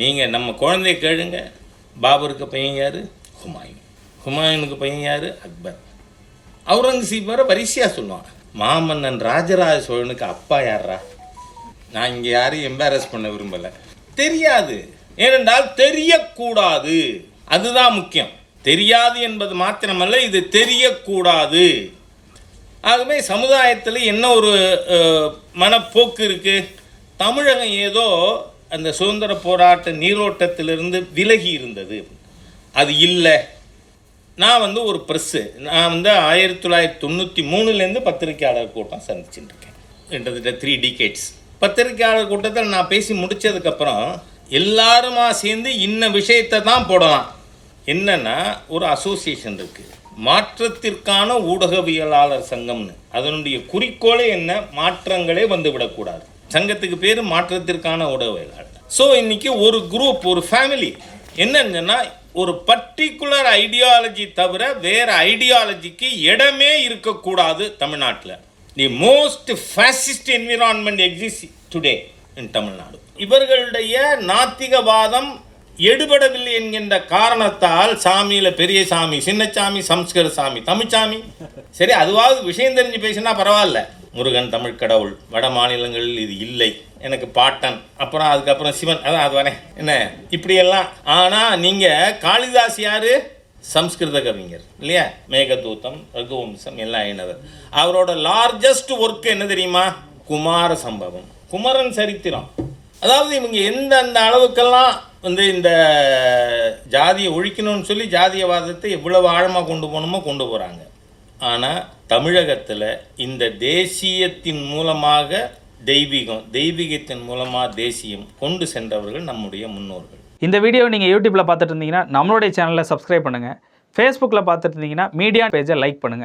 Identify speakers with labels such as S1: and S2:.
S1: நீங்கள் நம்ம குழந்தைய கேளுங்க பாபருக்கு பையன் யார் ஹுமாயூன் ஹுமாயூனுக்கு பையன் யார் அக்பர் அவுரங்கசீப் வர வரிசையாக சொல்லுவான் மாமன்னன் ராஜராஜ சோழனுக்கு அப்பா யாரா நான் இங்கே யாரையும் எம்பாரஸ் பண்ண விரும்பலை தெரியாது ஏனென்றால் தெரியக்கூடாது அதுதான் முக்கியம் தெரியாது என்பது மாத்திரமல்ல இது தெரியக்கூடாது ஆகவே சமுதாயத்தில் என்ன ஒரு மனப்போக்கு இருக்குது தமிழகம் ஏதோ அந்த சுதந்திர போராட்ட நீரோட்டத்திலிருந்து விலகி இருந்தது அது இல்லை நான் வந்து ஒரு ப்ரெஸ்ஸு நான் வந்து ஆயிரத்தி தொள்ளாயிரத்தி தொண்ணூற்றி மூணுலேருந்து பத்திரிகையாளர் கூட்டம் சந்திச்சுட்டுருக்கேன் இருக்கேன் கிட்டத்தட்ட த்ரீ டிகேட்ஸ் பத்திரிகையாளர் கூட்டத்தில் நான் பேசி முடித்ததுக்கப்புறம் எல்லாருமா சேர்ந்து இன்ன விஷயத்தை தான் போடலாம் என்னென்னா ஒரு அசோசியேஷன் இருக்குது மாற்றத்திற்கான ஊடகவியலாளர் சங்கம்னு அதனுடைய குறிக்கோளே என்ன மாற்றங்களே வந்துவிடக்கூடாது சங்கத்துக்கு பேர் மாற்றத்திற்கான உடவைகள் ஸோ இன்றைக்கி ஒரு குரூப் ஒரு ஃபேமிலி என்னென்னா ஒரு பர்டிகுலர் ஐடியாலஜி தவிர வேறு ஐடியாலஜிக்கு இடமே இருக்கக்கூடாது தமிழ்நாட்டில் the most fascist environment exist today in Tamil Nadu இவர்களுடைய நாத்திகவாதம் எடுபடவில்லை என்கின்ற காரணத்தால் சாமியில் பெரிய சாமி சின்னச்சாமி சம்ஸ்கிருத சாமி தமிழ்சாமி சரி அதுவாவது விஷயம் தெரிஞ்சு பேசினா பரவாயில்ல முருகன் தமிழ் கடவுள் வட மாநிலங்களில் இது இல்லை எனக்கு பாட்டன் அப்புறம் அதுக்கப்புறம் சிவன் அதான் அது வரேன் என்ன இப்படியெல்லாம் ஆனால் நீங்கள் காளிதாஸ் யார் சம்ஸ்கிருத கவிஞர் இல்லையா மேகதூத்தம் ரகுவம்சம் எல்லாம் என்னவர் அவரோட லார்ஜஸ்ட் ஒர்க் என்ன தெரியுமா குமார சம்பவம் குமரன் சரித்திரம் அதாவது இவங்க எந்தெந்த அளவுக்கெல்லாம் வந்து இந்த ஜாதியை ஒழிக்கணும்னு சொல்லி ஜாதியவாதத்தை எவ்வளவு ஆழமாக கொண்டு போகணுமோ கொண்டு போகிறாங்க ஆனால் தமிழகத்தில் இந்த தேசியத்தின் மூலமாக தெய்வீகம் தெய்வீகத்தின் மூலமாக தேசியம் கொண்டு சென்றவர்கள் நம்முடைய முன்னோர்கள் இந்த வீடியோ நீங்கள் யூடியூப்பில் பார்த்துட்டு இருந்தீங்கன்னா நம்மளுடைய சேனலை சப்ஸ்கிரைப் பண்ணுங்கள் ஃபேஸ்புக்கில் பார்த்துட்டு இருந்தீங்கன்னா மீடியா பேஜை லைக் பண்ணுங்கள்